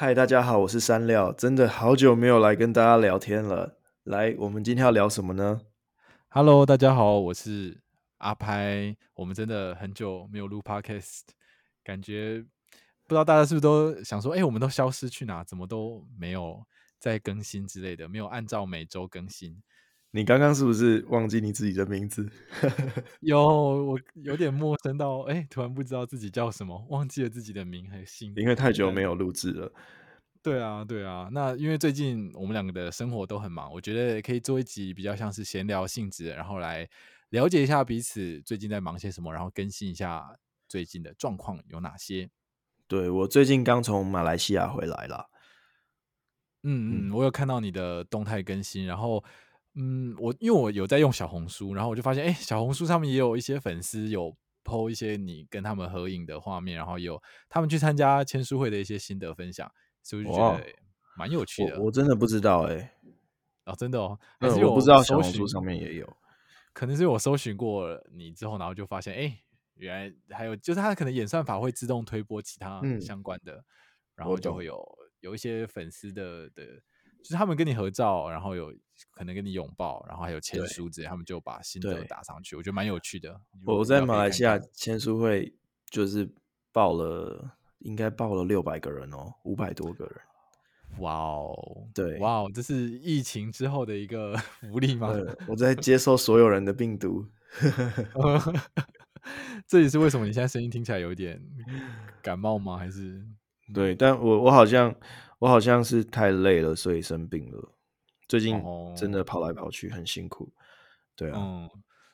嗨，大家好，我是山料，真的好久没有来跟大家聊天了。来，我们今天要聊什么呢？Hello，大家好，我是阿拍。我们真的很久没有录 Podcast，感觉不知道大家是不是都想说，哎、我们都消失去哪？怎么都没有在更新之类的，没有按照每周更新。你刚刚是不是忘记你自己的名字？有，我有点陌生到，哎、欸，突然不知道自己叫什么，忘记了自己的名和姓。因为太久没有录制了。对啊，对啊。那因为最近我们两个的生活都很忙，我觉得可以做一集比较像是闲聊性质，然后来了解一下彼此最近在忙些什么，然后更新一下最近的状况有哪些。对，我最近刚从马来西亚回来了。嗯嗯，我有看到你的动态更新，然后。嗯，我因为我有在用小红书，然后我就发现，哎，小红书上面也有一些粉丝有 po 一些你跟他们合影的画面，然后有他们去参加签书会的一些心得分享，所以我就觉得蛮有趣的。我，我真的不知道哎、欸，哦，真的哦，还是我不知道小红书上面也有，可能是我搜寻过你之后，然后就发现，哎，原来还有，就是它可能演算法会自动推播其他相关的，嗯、然后就会有有一些粉丝的的。就是他们跟你合照，然后有可能跟你拥抱，然后还有签书之类，他们就把心得打上去，我觉得蛮有趣的。我在马来西亚签书会就是报了，应该报了六百个人哦，五百多个人。哇哦，对，哇哦，这是疫情之后的一个 福利吗？我在接受所有人的病毒。这也是为什么你现在声音听起来有点感冒吗？还是？对，但我我好像。我好像是太累了，所以生病了。最近真的跑来跑去很辛苦。对啊，嗯，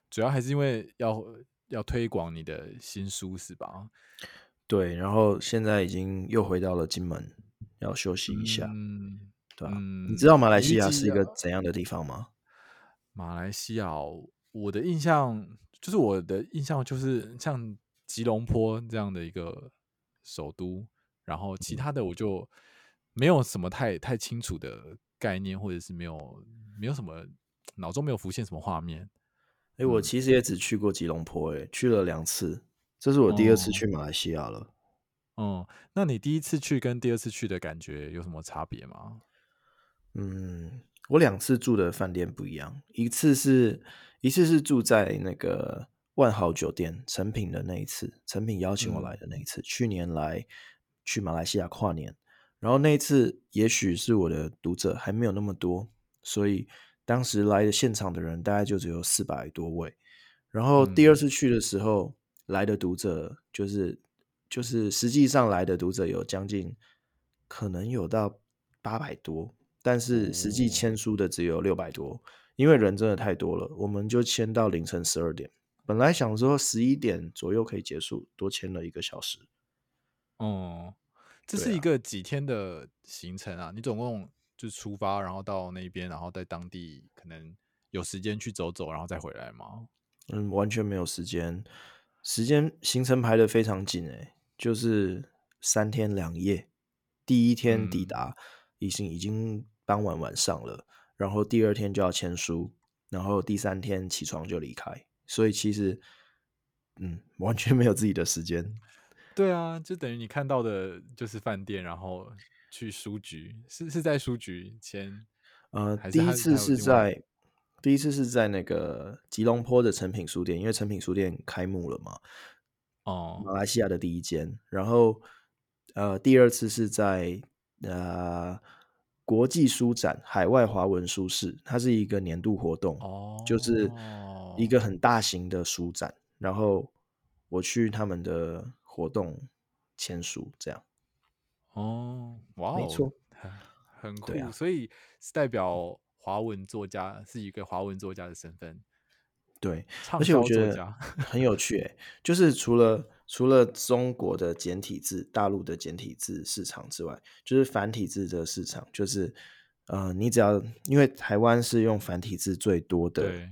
主要还是因为要要推广你的新书是吧？对，然后现在已经又回到了金门，要休息一下。嗯，对啊。嗯，你知道马来西亚是一个怎样的地方吗？马来西亚，我的印象就是我的印象就是像吉隆坡这样的一个首都，然后其他的我就。嗯没有什么太太清楚的概念，或者是没有没有什么脑中没有浮现什么画面。哎、欸，我其实也只去过吉隆坡，哎，去了两次，这是我第二次去马来西亚了。哦、嗯，那你第一次去跟第二次去的感觉有什么差别吗？嗯，我两次住的饭店不一样，一次是一次是住在那个万豪酒店，成品的那一次，成品邀请我来的那一次，嗯、去年来去马来西亚跨年。然后那一次，也许是我的读者还没有那么多，所以当时来的现场的人大概就只有四百多位。然后第二次去的时候，嗯、来的读者就是就是实际上来的读者有将近可能有到八百多，但是实际签书的只有六百多，因为人真的太多了，我们就签到凌晨十二点。本来想说十一点左右可以结束，多签了一个小时。哦。这是一个几天的行程啊？你总共就出发，然后到那边，然后在当地可能有时间去走走，然后再回来吗？嗯，完全没有时间，时间行程排得非常紧诶，就是三天两夜，第一天抵达已经已经傍晚晚上了，然后第二天就要签书，然后第三天起床就离开，所以其实嗯，完全没有自己的时间。对啊，就等于你看到的就是饭店，然后去书局，是是在书局签。呃，第一次是在第一次是在那个吉隆坡的诚品书店，因为诚品书店开幕了嘛。哦，马来西亚的第一间。然后呃，第二次是在呃国际书展海外华文书市，它是一个年度活动，哦，就是一个很大型的书展。然后我去他们的。活动签署这样哦，哇哦，没错，很很酷，啊，所以是代表华文作家，是一个华文作家的身份。对，而且我觉得 很有趣，欸，就是除了除了中国的简体字、大陆的简体字市场之外，就是繁体字的市场，就是呃，你只要因为台湾是用繁体字最多的，对，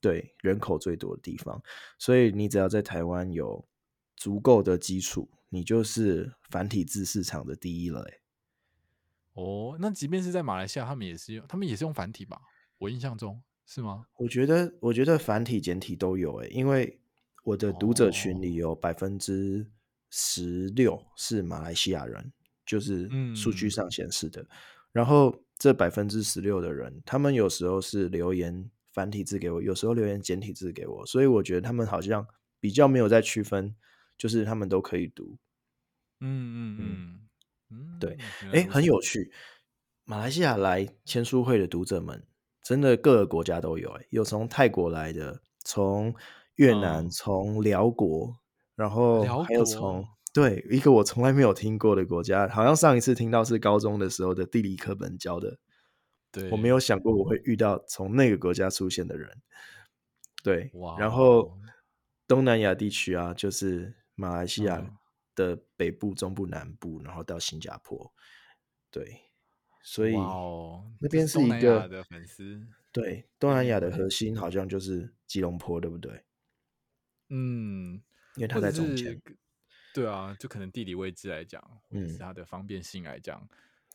对，人口最多的地方，所以你只要在台湾有。足够的基础，你就是繁体字市场的第一了，欸。哦，那即便是在马来西亚，他们也是用，他们也是用繁体吧？我印象中是吗？我觉得，我觉得繁体、简体都有，欸，因为我的读者群里有百分之十六是马来西亚人，就是数据上显示的。嗯、然后这百分之十六的人，他们有时候是留言繁体字给我，有时候留言简体字给我，所以我觉得他们好像比较没有在区分，就是他们都可以读。嗯嗯嗯嗯，对，哎，很有趣。马来西亚来签书会的读者们，真的各个国家都有，哎，有从泰国来的，从越南，从辽国，然后还有从对一个我从来没有听过的国家，好像上一次听到是高中的时候的地理课本教的。对，我没有想过我会遇到从那个国家出现的人。对，然后东南亚地区啊，就是马来西亚的北部、中部、南部，然后到新加坡。对，所以那边是一个的粉丝。对，东南亚的核心好像就是吉隆坡，对不对？嗯，因为它在中间。对啊，就可能地理位置来讲，或者是它的方便性来讲。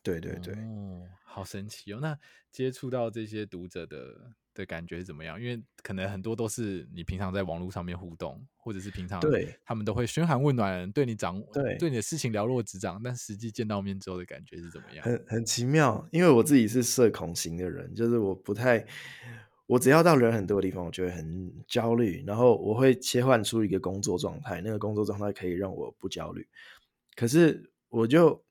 对对对，哦，好神奇哦！那接触到这些读者的的感觉是怎么样？因为可能很多都是你平常在网络上面互动，或者是平常对他们都会嘘寒问暖，对你掌对对你的事情了若指掌，但实际见到面之后的感觉是怎么样？很很奇妙，因为我自己是社恐型的人，就是我不太，我只要到人很多的地方，我就会很焦虑，然后我会切换出一个工作状态，那个工作状态可以让我不焦虑，可是我就。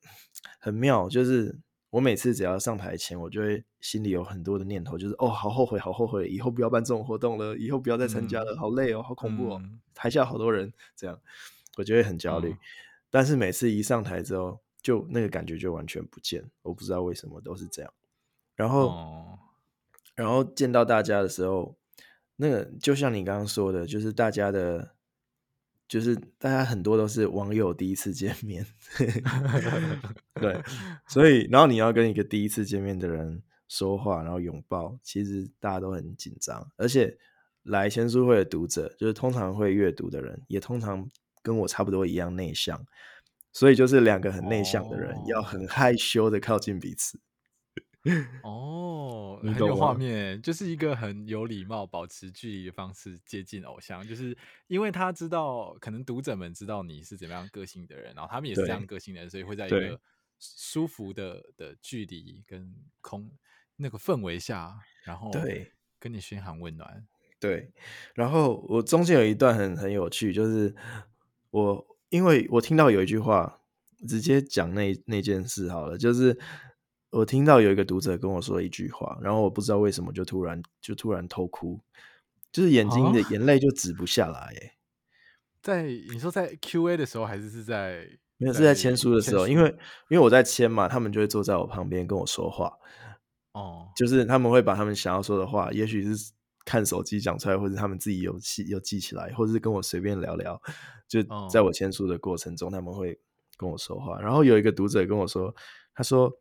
很妙，就是我每次只要上台前，我就会心里有很多的念头，就是哦，好后悔，好后悔，以后不要办这种活动了，以后不要再参加了，嗯、好累哦，好恐怖哦，嗯、台下好多人，这样我就会很焦虑。嗯、但是每次一上台之后，就那个感觉就完全不见，我不知道为什么都是这样。然后，哦、然后见到大家的时候，那个就像你刚刚说的，就是大家的。就是大家很多都是网友第一次见面，对，所以然后你要跟一个第一次见面的人说话，然后拥抱，其实大家都很紧张。而且来签书会的读者，就是通常会阅读的人，也通常跟我差不多一样内向，所以就是两个很内向的人要很害羞的靠近彼此。哦，很有画面，就是一个很有礼貌、保持距离的方式接近偶像，就是因为他知道，可能读者们知道你是怎么样个性的人，然后他们也是这样个性的人，所以会在一个舒服的的距离跟空那个氛围下，然后对跟你嘘寒问暖。对，然后我中间有一段很很有趣，就是我因为我听到有一句话，直接讲那那件事好了，就是。我听到有一个读者跟我说一句话，然后我不知道为什么就突然就突然偷哭，就是眼睛的眼泪就止不下来。哎，在你说在 Q&A 的时候，还是是在没有是在签书的时候？因为因为我在签嘛，他们就会坐在我旁边跟我说话。哦，就是他们会把他们想要说的话，也许是看手机讲出来，或者他们自己有记有记起来，或者是跟我随便聊聊。就在我签书的过程中，他们会跟我说话。然后有一个读者跟我说，他说。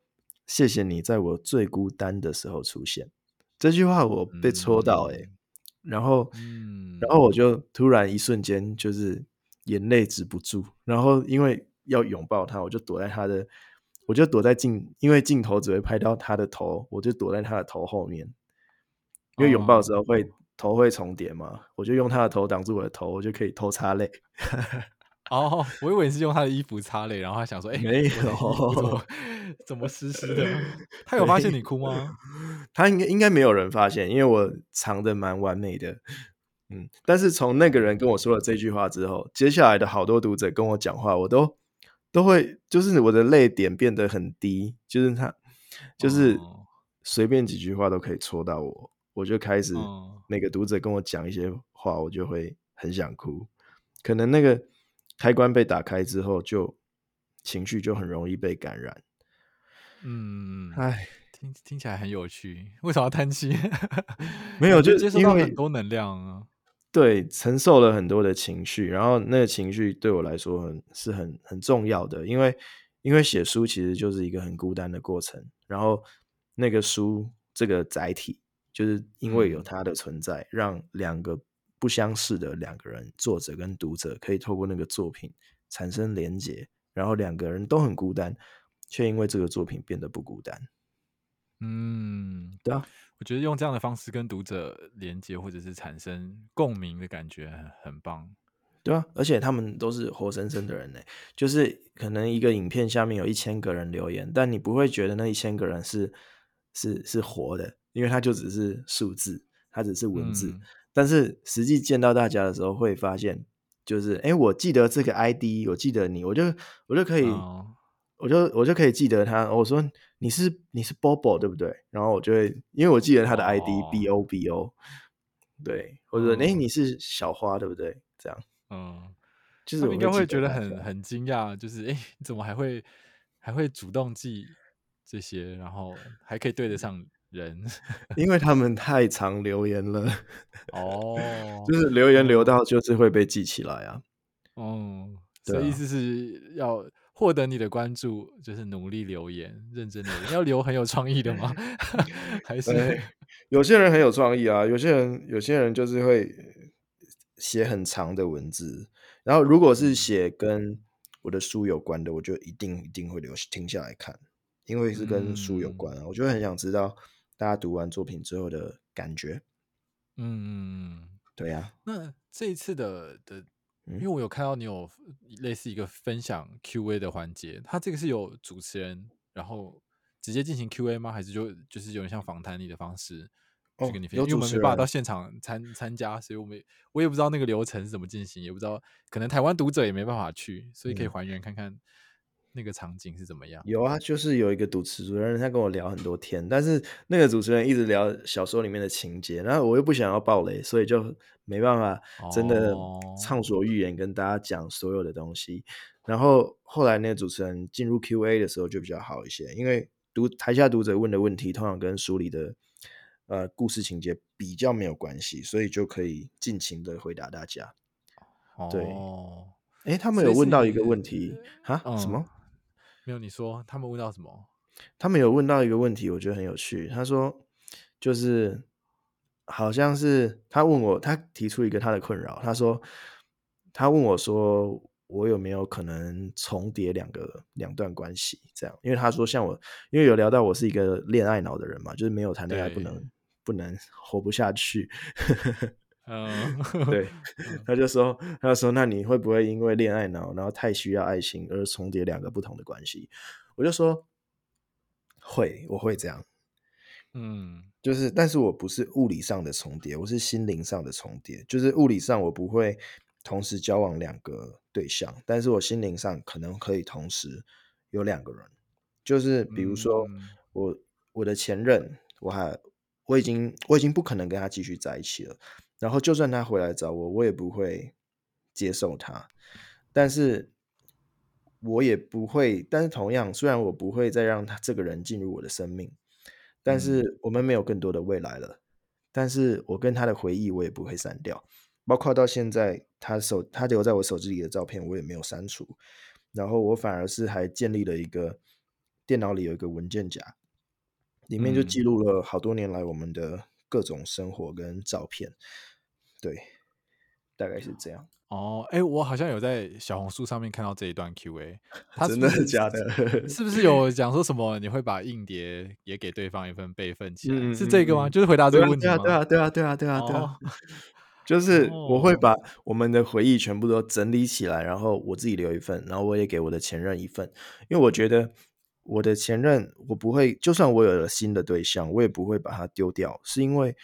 谢谢你在我最孤单的时候出现，这句话我被戳到哎、欸，嗯、然后，嗯、然后我。就突然一瞬间就是眼泪止不住，然后因为要拥抱他，我就躲在他的，我就躲在镜，因为镜头只会拍到他的头，我就躲在他的头后面，因为拥抱的时候会、哦、头会重叠嘛，我就用他的头挡住我的头，我就可以偷擦泪。哦，我以为你是用他的衣服擦泪，然后他想说，哎、欸，没有。怎么湿湿的？他有发现你哭吗？他应该应该没有人发现，因为我藏的蛮完美的。嗯，但是从那个人跟我说了这句话之后，接下来的好多读者跟我讲话，我都都会就是我的泪点变得很低，就是他就是随便几句话都可以戳到我，我就开始那个读者跟我讲一些话，我就会很想哭。可能那个开关被打开之后，就情绪就很容易被感染。嗯，哎，听听起来很有趣。为什么要叹气？没有，就接受到很多能量啊。对，承受了很多的情绪，然后那个情绪对我来说很是很很重要的，因为因为写书其实就是一个很孤单的过程。然后那个书这个载体，就是因为有它的存在，嗯、让两个不相识的两个人，作者跟读者，可以透过那个作品产生连结，然后两个人都很孤单。却因为这个作品变得不孤单。嗯，对啊，我觉得用这样的方式跟读者连接或者是产生共鸣的感觉很棒。对啊，而且他们都是活生生的人呢，就是可能一个影片下面有一千个人留言，但你不会觉得那一千个人是是是活的，因为他就只是数字，他只是文字。嗯、但是实际见到大家的时候，会发现就是，哎，我记得这个 ID，我记得你，我就我就可以，哦、我就我就可以记得他。我说你是你是 Bobo 对不对？然后我就会，因为我记得他的 ID、哦、B O B O，对，或者哎你是小花对不对？这样。嗯，就是我应该会觉得很很惊讶，就是哎，你怎么还会还会主动记这些，然后还可以对得上人？因为他们太常留言了 哦，就是留言留到就是会被记起来啊。哦，所以意思是要获得你的关注，就是努力留言，认真留言，要留很有创意的吗？还是有些人很有创意啊，有些人有些人就是会。写很长的文字，然后如果是写跟我的书有关的，我就一定一定会留停下来看，因为是跟书有关啊，嗯、我就很想知道大家读完作品之后的感觉。嗯，对呀、啊。那这一次的的，因为我有看到你有类似一个分享 Q&A 的环节，它这个是有主持人，然后直接进行 Q&A 吗？还是就就是有点像访谈你的方式？去跟你分享，因为我们没办法到现场参参加，所以我们我也不知道那个流程是怎么进行，也不知道可能台湾读者也没办法去，所以可以还原看看那个场景是怎么样。有啊，就是有一个主持人，他跟我聊很多天，但是那个主持人一直聊小说里面的情节，然后我又不想要爆雷，所以就没办法真的畅所欲言跟大家讲所有的东西。然后后来那个主持人进入 Q&A 的时候就比较好一些，因为读台下读者问的问题通常跟书里的。呃，故事情节比较没有关系，所以就可以尽情的回答大家。哦、对，哎，他们有问到一个问题啊？嗯、什么？没有，你说他们问到什么？他们有问到一个问题，我觉得很有趣。他说，就是好像是他问我，他提出一个他的困扰。他说，他问我说，我有没有可能重叠两个两段关系？这样，因为他说，像我，因为有聊到我是一个恋爱脑的人嘛，就是没有谈恋爱不能。不能活不下去，嗯，对，他就说，他就说，那你会不会因为恋爱脑，然后太需要爱情而重叠两个不同的关系？我就说会，我会这样，嗯，就是，但是我不是物理上的重叠，我是心灵上的重叠，就是物理上我不会同时交往两个对象，但是我心灵上可能可以同时有两个人，就是比如说我我的前任，我还。我已经我已经不可能跟他继续在一起了，然后就算他回来找我，我也不会接受他。但是，我也不会。但是同样，虽然我不会再让他这个人进入我的生命，但是我们没有更多的未来了。但是我跟他的回忆我也不会删掉，包括到现在他手他留在我手机里的照片我也没有删除。然后我反而是还建立了一个电脑里有一个文件夹。里面就记录了好多年来我们的各种生活跟照片，对，大概是这样。哦，哎，我好像有在小红书上面看到这一段 Q&A，真的是假的？是不是有讲说什么？你会把硬碟也给对方一份备份起来？是这个吗？就是回答这个问题吗？对啊，对啊，对啊，对啊，对啊，就是我会把我们的回忆全部都整理起来，然后我自己留一份，然后我也给我的前任一份，因为我觉得。我的前任，我不会，就算我有了新的对象，我也不会把它丢掉，是因为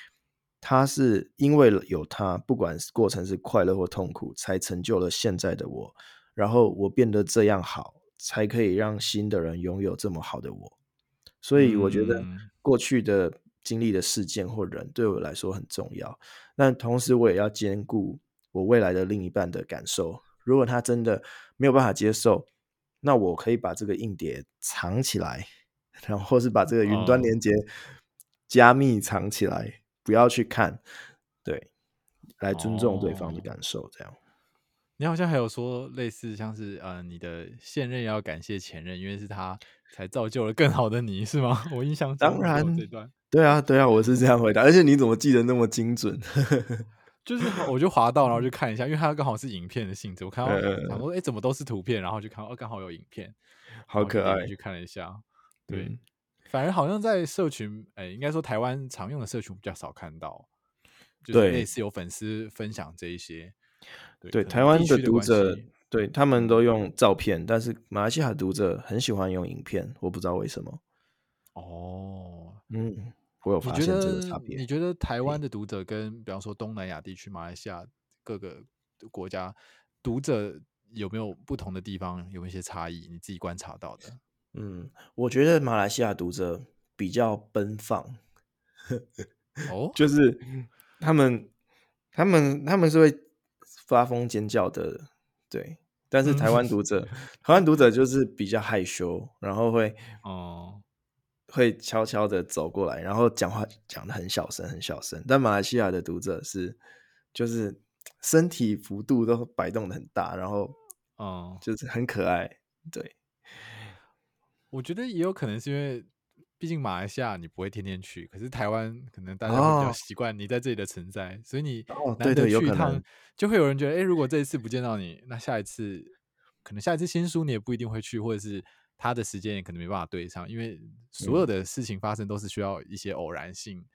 他是因为有他，不管过程是快乐或痛苦，才成就了现在的我，然后我变得这样好，才可以让新的人拥有这么好的我。所以我觉得过去的经历的事件或人对我来说很重要，但同时我也要兼顾我未来的另一半的感受。如果他真的没有办法接受，那我可以把这个硬碟藏起来，然后或是把这个云端连接加密藏起来，哦、不要去看，对，来尊重对方的感受，这样。你好像还有说类似像是呃，你的现任要感谢前任，因为是他才造就了更好的你，是吗？我印象中当然这段，对啊，对啊，我是这样回答。而且你怎么记得那么精准？就是我就滑到，然后就看一下，因为它刚好是影片的性质。我看到想说，哎、欸，怎么都是图片？然后就看到，哦，刚好有影片，好可爱。去看了一下，对，嗯、反而好像在社群，哎、欸，应该说台湾常用的社群比较少看到，就是类似有粉丝分享这一些。对，对台湾的读者，对他们都用照片，嗯、但是马来西亚读者很喜欢用影片，我不知道为什么。哦，嗯，我有发现这个差别。你觉得台湾的读者跟比方说东南亚地区、马来西亚各个国家读者有没有不同的地方？有没有一些差异？你自己观察到的？嗯，我觉得马来西亚读者比较奔放。哦，就是他们，他们，他们是会发疯尖叫的，对。但是台湾读者，嗯、台湾读者就是比较害羞，然后会 哦。会悄悄的走过来，然后讲话讲的很小声，很小声。但马来西亚的读者是，就是身体幅度都摆动的很大，然后，哦，就是很可爱。对，我觉得也有可能是因为，毕竟马来西亚你不会天天去，可是台湾可能大家会比较习惯你在这里的存在，哦、所以你难得去一趟，就会有人觉得，哎，如果这一次不见到你，那下一次可能下一次新书你也不一定会去，或者是。他的时间也可能没办法对上，因为所有的事情发生都是需要一些偶然性，嗯、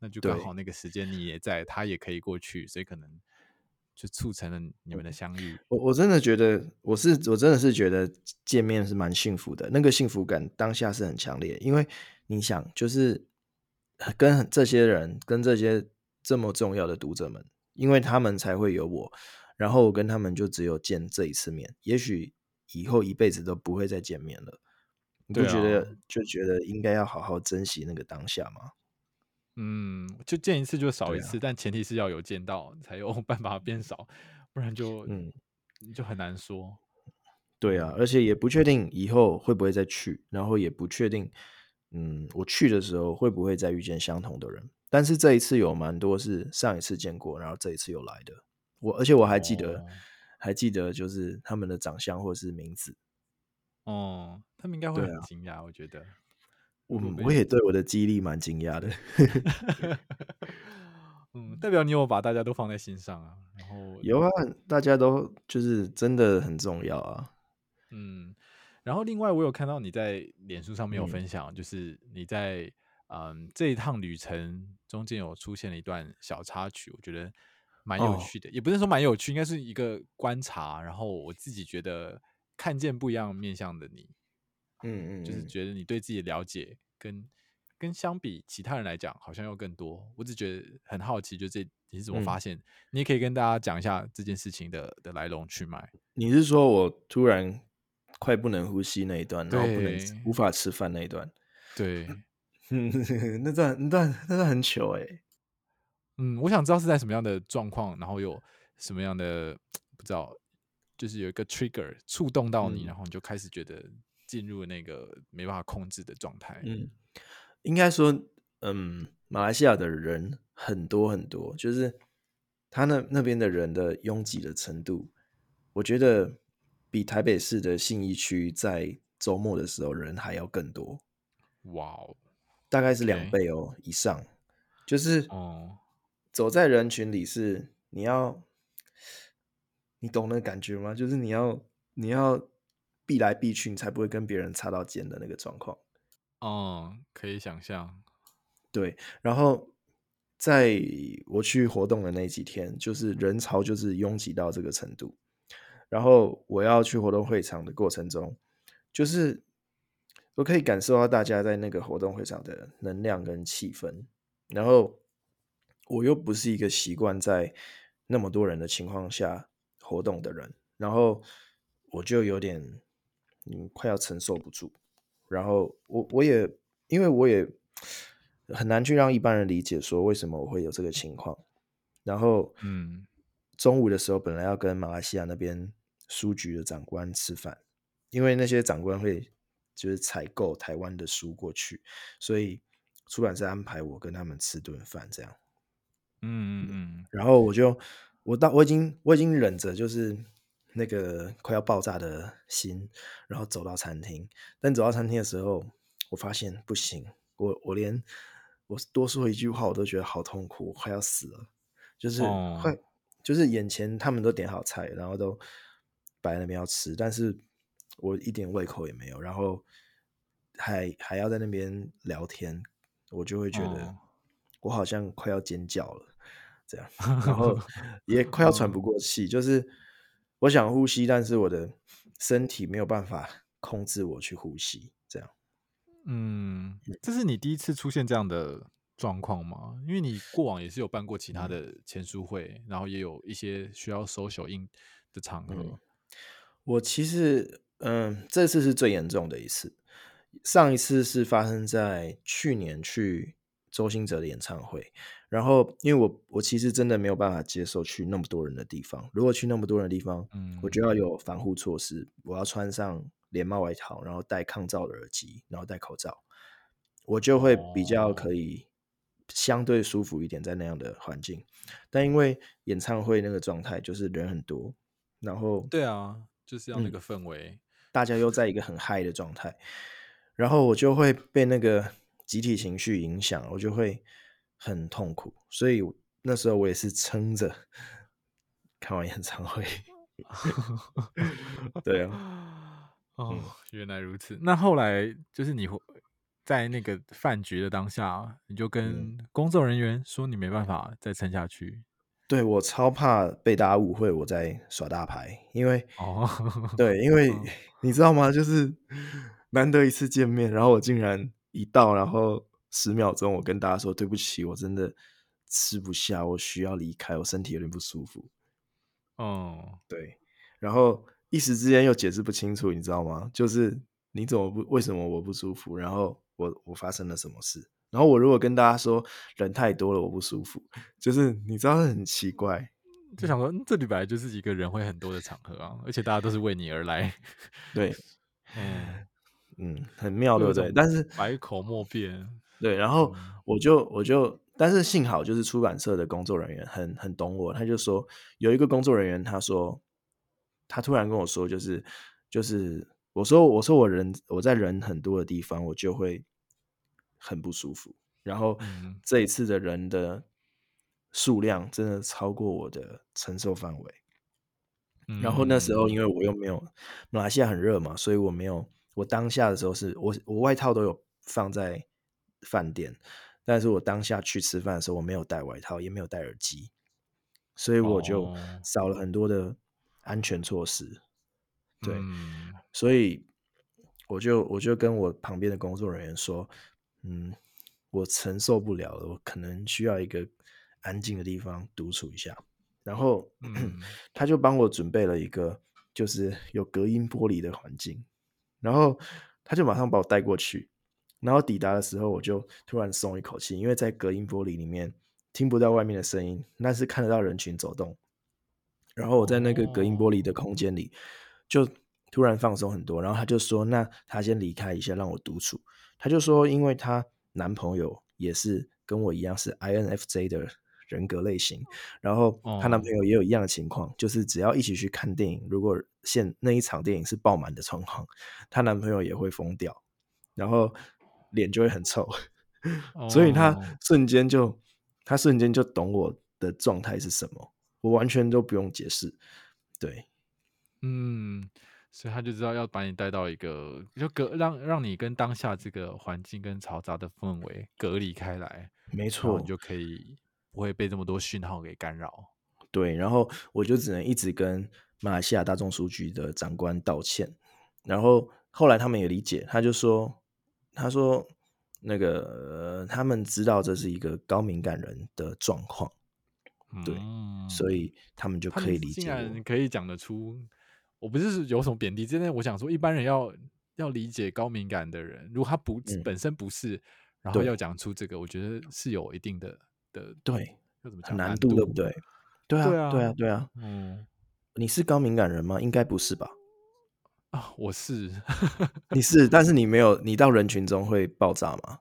那就刚好那个时间你也在，他也可以过去，所以可能就促成了你们的相遇。我我真的觉得，我是我真的是觉得见面是蛮幸福的，那个幸福感当下是很强烈，因为你想，就是跟这些人，跟这些这么重要的读者们，因为他们才会有我，然后我跟他们就只有见这一次面，也许。以后一辈子都不会再见面了，你不觉得就觉得应该要好好珍惜那个当下吗？嗯，就见一次就少一次，但前提是要有见到才有 办法变少，不然就嗯就很难说。对啊，而且也不确定以后会不会再去，然后也不确定嗯我去的时候会不会再遇见相同的人。但是这一次有蛮多是上一次见过，然后这一次又来的。我而且我还记得。哦还记得就是他们的长相或是名字，哦，他们应该会很惊讶，啊、我觉得。我我也对我的记忆力蛮惊讶的。嗯，代表你有把大家都放在心上啊。然后有啊，大家都就是真的很重要啊。嗯，然后另外我有看到你在脸书上面有分享，嗯、就是你在嗯这一趟旅程中间有出现了一段小插曲，我觉得。蛮有趣的，哦、也不是说蛮有趣，应该是一个观察。然后我自己觉得看见不一样面向的你，嗯，嗯嗯，就是觉得你对自己的了解跟跟相比其他人来讲，好像要更多。我只觉得很好奇，就这你是怎么发现？嗯、你也可以跟大家讲一下这件事情的的来龙去脉。你是说我突然快不能呼吸那一段，然后不能无法吃饭那一段？对，那段那段那段很糗哎、欸。嗯，我想知道是在什么样的状况，然后有什么样的 不知道，就是有一个 trigger 触动到你，嗯、然后你就开始觉得进入那个没办法控制的状态。嗯，应该说，嗯，马来西亚的人很多很多，就是他那那边的人的拥挤的程度，我觉得比台北市的信义区在周末的时候人还要更多。哇哦，大概是两倍哦.以上，就是哦。走在人群里是你要，你懂那感觉吗？就是你要你要避来避去，你才不会跟别人擦到肩的那个状况。哦，可以想象。对，然后在我去活动的那几天，就是人潮就是拥挤到这个程度。然后我要去活动会场的过程中，就是我可以感受到大家在那个活动会场的能量跟气氛，然后。我又不是一个习惯在那么多人的情况下活动的人，然后我就有点嗯快要承受不住，然后我我也因为我也很难去让一般人理解说为什么我会有这个情况，然后嗯。中午的时候本来要跟马来西亚那边书局的长官吃饭，因为那些长官会就是采购台湾的书过去，所以出版社安排我跟他们吃顿饭这样。嗯嗯嗯，然后我就我到我已经我已经忍着就是那个快要爆炸的心，然后走到餐厅。但走到餐厅的时候，我发现不行，我我连我多说一句话我都觉得好痛苦，我快要死了。就是快，哦、就是眼前他们都点好菜，然后都摆在那边要吃，但是我一点胃口也没有，然后还还要在那边聊天，我就会觉得我好像快要尖叫了。这样，然后也快要喘不过气，就是我想呼吸，但是我的身体没有办法控制我去呼吸，这样。嗯，这是你第一次出现这样的状况吗？因为你过往也是有办过其他的签书会，嗯、然后也有一些需要 social in 的场合。嗯、我其实，嗯，这次是最严重的一次。上一次是发生在去年去周兴哲的演唱会，然后因为我我其实真的没有办法接受去那么多人的地方。如果去那么多人的地方，嗯，我就要有防护措施，我要穿上连帽外套，然后戴抗噪的耳机，然后戴口罩，我就会比较可以相对舒服一点在那样的环境。但因为演唱会那个状态就是人很多，然后对啊，就是要那个氛围，嗯，大家又在一个很嗨的状态。然后我就会被那个集体情绪影响，我就会很痛苦，所以那时候我也是撑着看完演唱会。对啊，哦，原来如此。那后来就是你在那个饭局的当下，你就跟工作人员说你没办法再撑下去。对，我超怕被大家误会我在耍大牌，因为哦，对，因为 你知道吗？就是。难得一次见面，然后我竟然一到，然后十秒钟，我跟大家说对不起，我真的吃不下，我需要离开，我身体有点不舒服。哦，对，然后一时之间又解释不清楚，你知道吗？就是你怎么不，为什么我不舒服？然后我我发生了什么事？然后我如果跟大家说人太多了，我不舒服，就是你知道很奇怪，就想说这里本来就是一个人会很多的场合啊，而且大家都是为你而来，对，嗯。嗯，很妙，对不对？但是百口莫辩。对，然后我就我就，但是幸好就是出版社的工作人员很很懂我，他就说有一个工作人员，他说他突然跟我说，就是就是我说我说我人我在人很多的地方，我就会很不舒服。然后这一次的人的数量真的超过我的承受范围。然后那时候因为我又没有马来西亚很热嘛，所以我没有。我当下的时候是我我外套都有放在饭店，但是我当下去吃饭的时候我没有带外套，也没有带耳机，所以我就少了很多的安全措施。哦、对，嗯、所以我就我就跟我旁边的工作人员说，嗯，我承受不了了，我可能需要一个安静的地方独处一下。然后、嗯、他就帮我准备了一个就是有隔音玻璃的环境。然后他就马上把我带过去，然后抵达的时候，我就突然松一口气，因为在隔音玻璃里面听不到外面的声音，但是看得到人群走动。然后我在那个隔音玻璃的空间里，就突然放松很多。然后他就说：“那他先离开一下，让我独处。”他就说：“因为他男朋友也是跟我一样是 INFJ 的。”人格类型，然后她男朋友也有一样的情况，哦、就是只要一起去看电影，如果现那一场电影是爆满的状况，她男朋友也会疯掉，然后脸就会很臭，哦、所以他瞬间就他瞬间就懂我的状态是什么，我完全都不用解释，对，嗯，所以他就知道要把你带到一个就隔让让你跟当下这个环境跟嘈杂的氛围隔离开来，没错，你就可以。不会被这么多讯号给干扰。对，然后我就只能一直跟马来西亚大众书局的长官道歉。然后后来他们也理解，他就说：“他说那个、呃、他们知道这是一个高敏感人的状况，对，嗯、所以他们就可以理解。”竟然可以讲得出，我不是有什么贬低，真的，我想说，一般人要要理解高敏感的人，如果他不、嗯、本身不是，然后要讲出这个，我觉得是有一定的。的对，很难度，对不对？对啊，对啊，对啊，对啊。嗯，你是高敏感人吗？应该不是吧？啊，我是，你是，但是你没有，你到人群中会爆炸吗？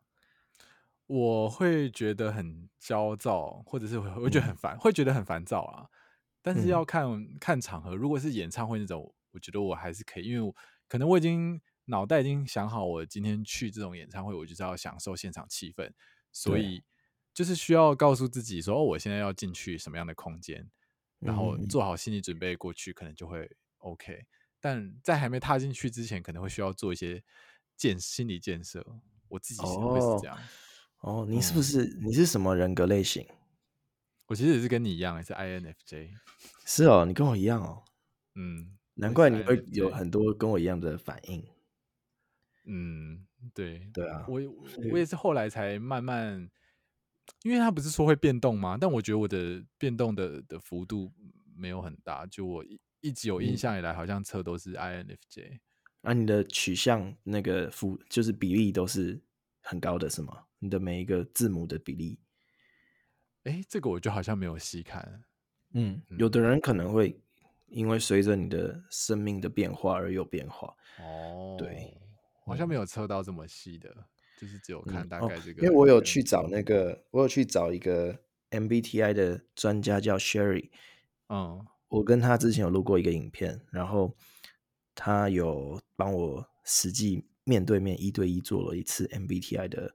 我会觉得很焦躁，或者是会会觉得很烦，嗯、会觉得很烦躁啊。但是要看、嗯、看场合，如果是演唱会那种，我觉得我还是可以，因为我可能我已经脑袋已经想好，我今天去这种演唱会，我就是要享受现场气氛，所以。就是需要告诉自己说，哦，我现在要进去什么样的空间，然后做好心理准备过去，可能就会 OK。但在还没踏进去之前，可能会需要做一些建心理建设。我自己会是这样。哦，哦，你是不是、嗯、你是什么人格类型？我其实也是跟你一样，也是 INFJ。是哦，你跟我一样哦。嗯，难怪你会有很多跟我一样的反应。嗯，对对啊，我我也是后来才慢慢，因为他不是说会变动吗？但我觉得我的变动的的幅度没有很大，就我一直有印象以来，好像测都是 INFJ。那、你的取向那个符就是比例都是很高的，是吗？你的每一个字母的比例？哎，这个我就好像没有细看。嗯，有的人可能会因为随着你的生命的变化而有变化。哦，对，好像没有测到这么细的，嗯、就是只有看大概这个、嗯哦。因为我有去找那个，我有去找一个 MBTI 的专家叫 Sherry。嗯，我跟他之前有录过一个影片，然后他有帮我实际面对面一对一做了一次 MBTI 的。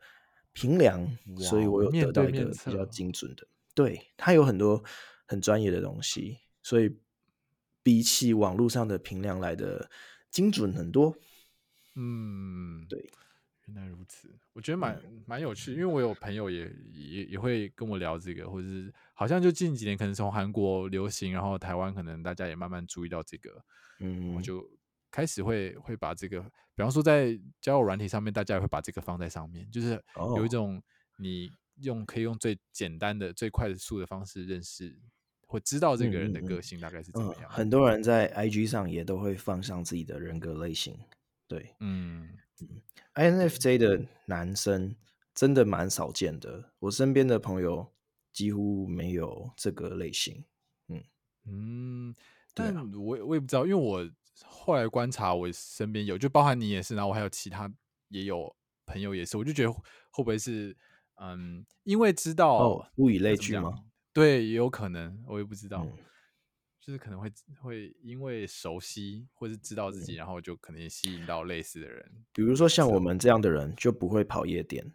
评量，所以我有得到一个比较精准的。对，他有很多很专业的东西，所以比起网络上的评量来的精准很多。嗯，对，原来如此，我觉得蛮蛮有趣，因为我有朋友也也也会跟我聊这个，或者是好像就近几年可能从韩国流行，然后台湾可能大家也慢慢注意到这个，嗯，我就。开始会会把这个，比方说在交友软体上面，大家也会把这个放在上面，就是有一种你用可以用最简单的、最快速的方式认识或知道这个人的个性大概是怎么样。嗯嗯。很多人在 IG 上也都会放上自己的人格类型。对，嗯，嗯，INFJ 的男生真的蛮少见的，我身边的朋友几乎没有这个类型。嗯嗯，但我我也不知道，因为我。后来观察，我身边有，就包含你也是，然后我还有其他也有朋友也是，我就觉得会不会是，嗯，因为知道哦，物以类聚吗？对，也有可能，我也不知道，嗯、就是可能会会因为熟悉或是知道自己，嗯、然后就可能吸引到类似的人。比如说像我们这样的人，就不会跑夜店，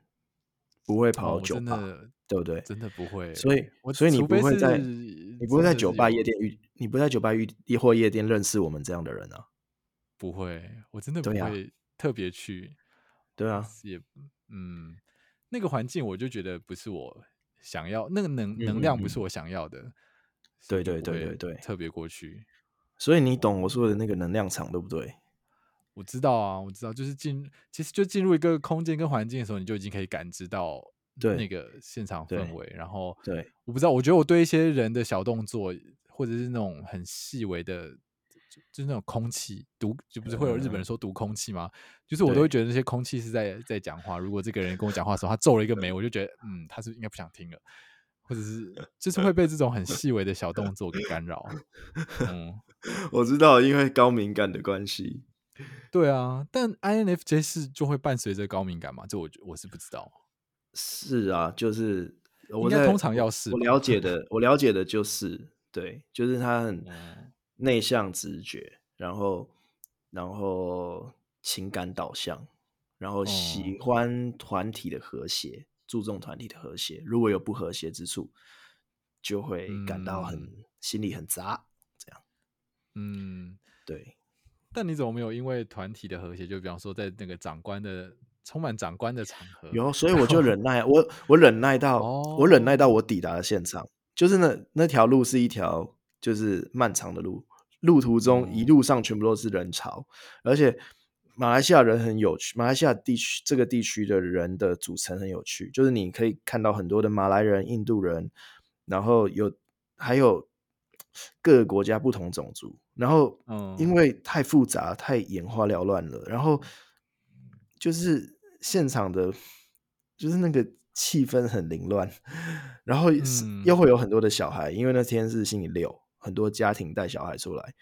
不会跑酒吧，哦、对不对？真的不会。所以，所以你不会在你不会在酒吧夜店遇，你不在酒吧遇或夜店认识我们这样的人啊。不会，我真的不会特别去。对啊，也嗯，那个环境我就觉得不是我想要，那个能能量不是我想要的。对对对对对，特别过去。所以你懂我说的那个能量场，对不对？我知道啊，我知道，就是进，其实就进入一个空间跟环境的时候，你就已经可以感知到那个现场氛围。然后，对，我不知道，我觉得我对一些人的小动作，或者是那种很细微的。就是那种空气读，就不是会有日本人说读空气吗？嗯、就是我都会觉得那些空气是在在讲话。如果这个人跟我讲话的时候，他皱了一个眉，我就觉得，嗯，他是应该不想听了，或者是 就是会被这种很细微的小动作给干扰。嗯，我知道，因为高敏感的关系。对啊，但 INFJ 是就会伴随着高敏感嘛？这我我是不知道。是啊，就是我应该通常要是我了解的，我了解的就是对，就是他很。嗯内向、直觉，然后，然后情感导向，然后喜欢团体的和谐，嗯、注重团体的和谐。如果有不和谐之处，就会感到很、嗯、心里很杂。这样，嗯，对。但你怎么没有因为团体的和谐，就比方说在那个长官的充满长官的场合，有，所以我就忍耐，我我忍耐到、哦、我忍耐到我抵达了现场，就是那那条路是一条就是漫长的路。路途中一路上全部都是人潮，而且马来西亚人很有趣。马来西亚地区这个地区的人的组成很有趣，就是你可以看到很多的马来人、印度人，然后有还有各个国家不同种族。然后，因为太复杂、太眼花缭乱了，然后就是现场的，就是那个气氛很凌乱，然后又会有很多的小孩，因为那天是星期六。很多家庭带小孩出来，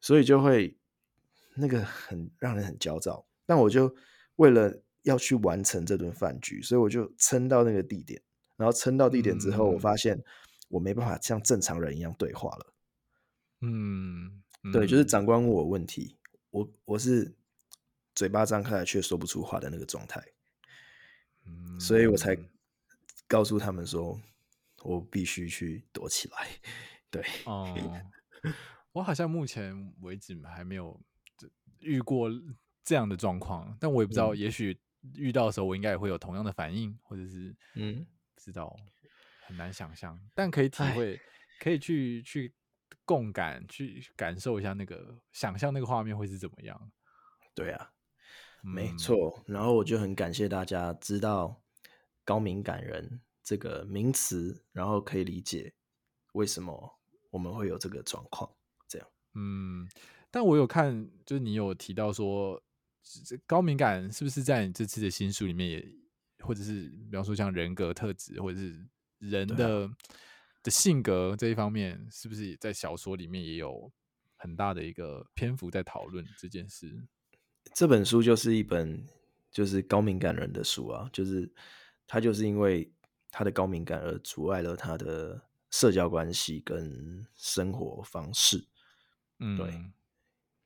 所以就会那个很让人很焦躁。但我就为了要去完成这顿饭局，所以我就撑到那个地点。然后撑到地点之后，我发现我没办法像正常人一样对话了。嗯，对，就是长官问我问题，我我是嘴巴张开来却说不出话的那个状态。所以我才告诉他们说，我必须去躲起来。对，哦、嗯，我好像目前为止还没有遇过这样的状况，但我也不知道，也许遇到的时候我应该也会有同样的反应，或者是嗯，不知道，很难想象，但可以体会，可以去去共感，去感受一下那个想象那个画面会是怎么样。对啊，没错。然后我就很感谢大家知道高敏感人这个名词，然后可以理解为什么我们会有这个状况。这样，嗯。但我有看，就是你有提到说，高敏感是不是在你这次的新书里面也，或者是比方说像人格特质，或者是人的、啊、的性格这一方面，是不是在小说里面也有很大的一个篇幅在讨论这件事？这本书就是一本就是高敏感人的书啊，就是他就是因为他的高敏感而阻碍了他的社交关系跟生活方式，嗯，对。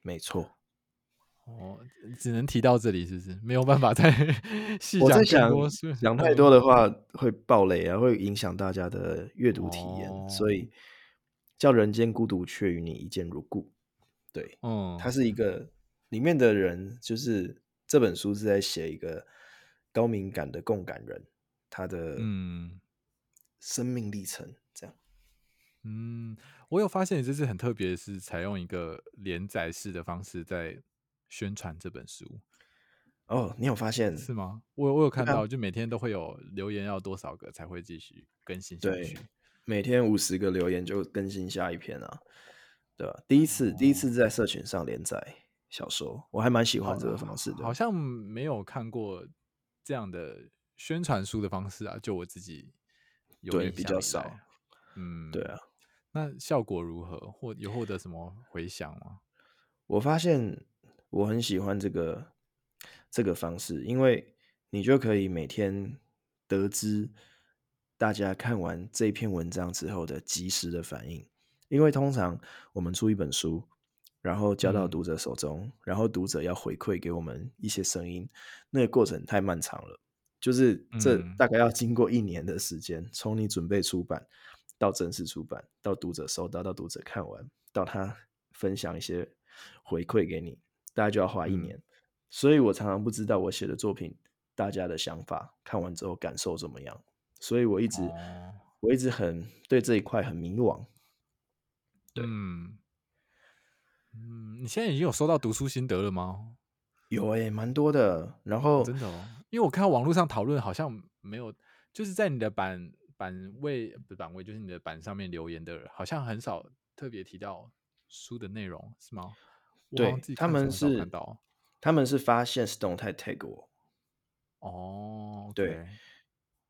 没错，哦，只能提到这里，是不是没有办法再 细讲？我在想，讲太多的话会爆雷啊，会影响大家的阅读体验，哦、所以叫人间孤独却与你一见如故。对，嗯，他是一个里面的人，就是这本书是在写一个高敏感的共感人，他的嗯生命历程嗯。我有发现，你这次很特别，是采用一个连载式的方式在宣传这本书。哦，你有发现是吗？我我有看到，就每天都会有留言，要多少个才会继续更新下去？对，每天五十个留言就更新下一篇啊，对吧？第一次，哦、第一次在社群上连载小说，我还蛮喜欢这个方式的。好，好像没有看过这样的宣传书的方式啊，就我自己有对比较少。嗯，对啊。那效果如何？或有获得什么回响吗？我发现我很喜欢这个这个方式，因为你就可以每天得知大家看完这篇文章之后的及时的反应。因为通常我们出一本书，然后交到读者手中，嗯、然后读者要回馈给我们一些声音，那个过程太漫长了，就是这大概要经过一年的时间，从你准备出版。到正式出版，到读者收到，到读者看完，到他分享一些回馈给你，大概就要花一年。嗯、所以我常常不知道我写的作品大家的想法，看完之后感受怎么样。所以我一直、哦、我一直很对这一块很迷惘。对，嗯，嗯，你现在已经有收到读书心得了吗？有诶、欸，蛮多的。然后、哦、真的哦，因为我看到网络上讨论好像没有，就是在你的版。版位不是版位，就是你的版上面留言的人，好像很少特别提到书的内容，是吗？对，他们是他们是发现实动态 tag 我。哦，okay、对，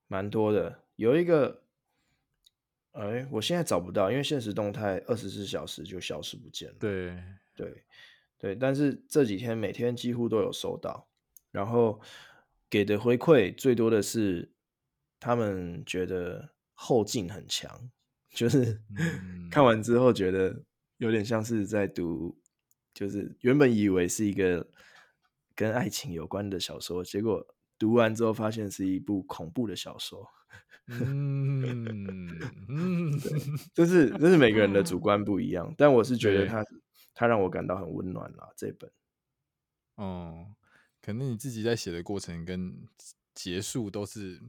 蛮多的。有一个，哎、欸，我现在找不到，因为现实动态二十四小时就消失不见了。对，对，对，但是这几天每天几乎都有收到，然后给的回馈最多的是。他们觉得后劲很强，就是、嗯、看完之后觉得有点像是在读，就是原本以为是一个跟爱情有关的小说，结果读完之后发现是一部恐怖的小说。嗯嗯，对，就是这是每个人的主 观不一样，但我是觉得它它让我感到很温暖啦。这本，哦，可能你自己在写的过程跟结束都是。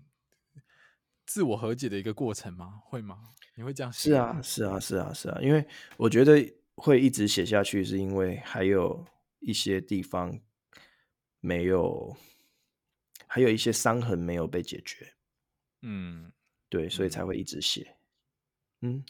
自我和解的一个过程吗？会吗？你会这样写？是啊，是啊，是啊，是啊。因为我觉得会一直写下去，是因为还有一些地方没有，还有一些伤痕没有被解决。嗯，对，所以才会一直写。嗯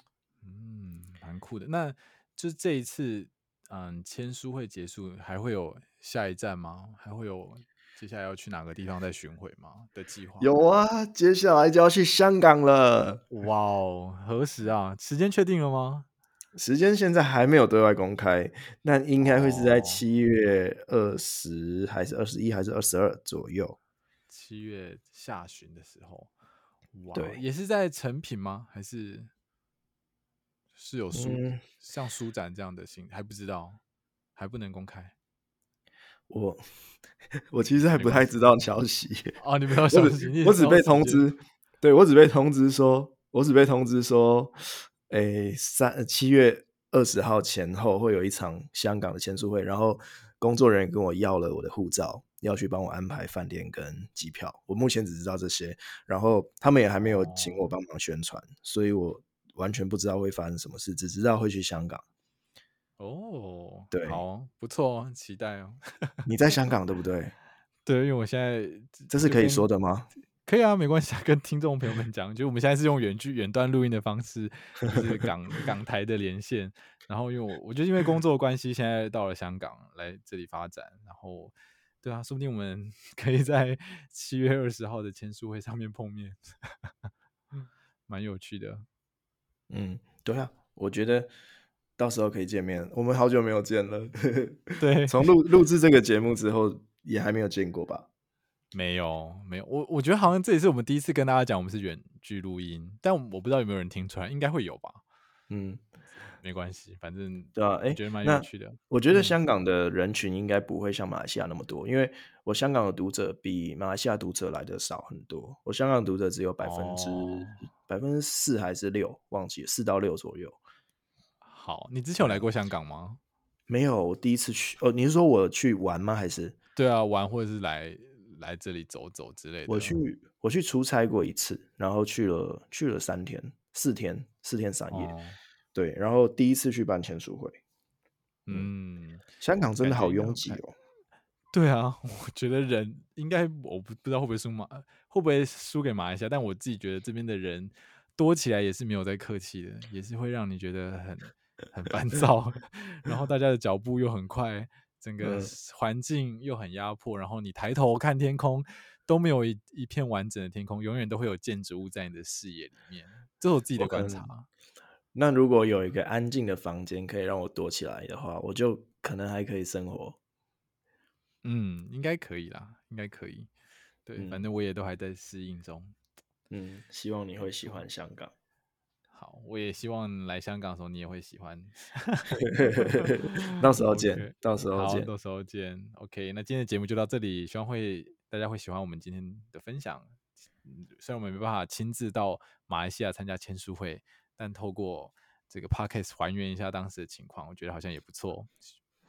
嗯，蛮酷的。那就是这一次，嗯，签书会结束，还会有下一站吗？还会有？接下来要去哪个地方再巡回吗？的计划有啊，接下来就要去香港了。哇哦，何时啊？时间确定了吗？时间现在还没有对外公开，那应该会是在七月二十，还是二十一，还是二十二左右？七月下旬的时候。哇，对，也是在成品吗？还是是有书、嗯、像书展这样的信？还不知道，还不能公开。我 我其实还不太知道消息哦，你不要消息，我只被通知，对，我只被通知说，我只被通知说，诶，三七月二十号前后会有一场香港的签书会，然后工作人员跟我要了我的护照，要去帮我安排饭店跟机票。我目前只知道这些，然后他们也还没有请我帮忙宣传，哦、所以我完全不知道会发生什么事，只知道会去香港。哦，对，好，不错，期待哦。你在香港对不对？对，因为我现在这是可以说的吗？可以啊，没关系，跟听众朋友们讲，就我们现在是用远距远端录音的方式，就是港港台的连线。然后，因为我我觉得因为工作的关系，现在到了香港来这里发展。然后，对啊，说不定我们可以在七月二十号的签书会上面碰面，蛮有趣的。嗯，对啊，我觉得到时候可以见面。我们好久没有见了，对，从录录制这个节目之后，也还没有见过吧？没有，没有。我我觉得好像这也是我们第一次跟大家讲，我们是远距录音，但我不知道有没有人听出来，应该会有吧？嗯。没关系，反正对啊，哎，觉得蛮有趣的。我觉得香港的人群应该不会像马来西亚那么多，嗯、因为我香港的读者比马来西亚读者来的少很多。我香港读者只有百分之百分之四还是六，忘记了四到六左右。好，你之前有来过香港吗？没有，我第一次去。哦，你是说我去玩吗？还是？对啊，玩或者是来来这里走走之类的。我去我去出差过一次，然后去了去了三天四天四天三夜。哦对，然后第一次去办签书会，嗯，香港真的好拥挤哦。对啊，我觉得人应该我不不知道会不会输马，会不会输给马来西亚，但我自己觉得这边的人多起来也是没有在客气的，也是会让你觉得很 很烦躁。然后大家的脚步又很快，整个环境又很压迫，然后你抬头看天空都没有一一片完整的天空，永远都会有建筑物在你的视野里面。这是我自己的观察。那如果有一个安静的房间可以让我躲起来的话，我就可能还可以生活。嗯，应该可以啦，应该可以。对，嗯、反正我也都还在适应中。嗯，希望你会喜欢香港。好，我也希望来香港的时候你也会喜欢。到时候见，okay, 到时候见，到时候见。OK，那今天的节目就到这里，希望会大家会喜欢我们今天的分享。虽然我们没办法亲自到马来西亚参加签书会。但透过这个 podcast 还原一下当时的情况，我觉得好像也不错。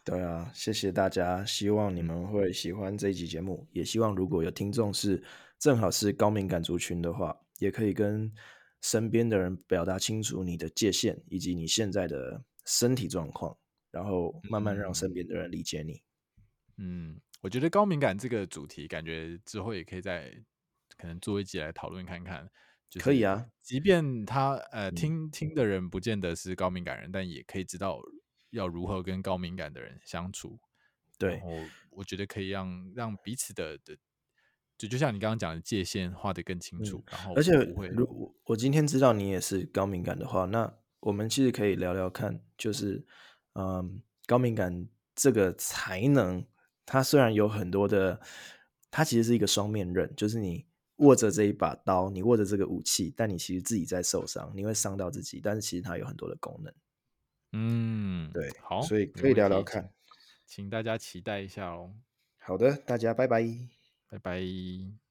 对啊，谢谢大家，希望你们会喜欢这一集节目，也希望如果有听众是正好是高敏感族群的话，也可以跟身边的人表达清楚你的界限以及你现在的身体状况，然后慢慢让身边的人理解你。嗯，我觉得高敏感这个主题，感觉之后也可以再可能做一集来讨论看看。可以啊，即便他呃听听的人不见得是高敏感人，但也可以知道要如何跟高敏感的人相处。对，我我觉得可以让让彼此的的，就就像你刚刚讲的界限画得更清楚。然后，而且如我今天知道你也是高敏感的话，那我们其实可以聊聊看，就是嗯，高敏感这个才能，它虽然有很多的，它其实是一个双面刃，就是你。握着这一把刀，你握着这个武器，但你其实自己在受伤，你会伤到自己。但是其实它有很多的功能。嗯，对，好，所以可以聊聊看，请大家期待一下哦。好的，大家拜拜，拜拜。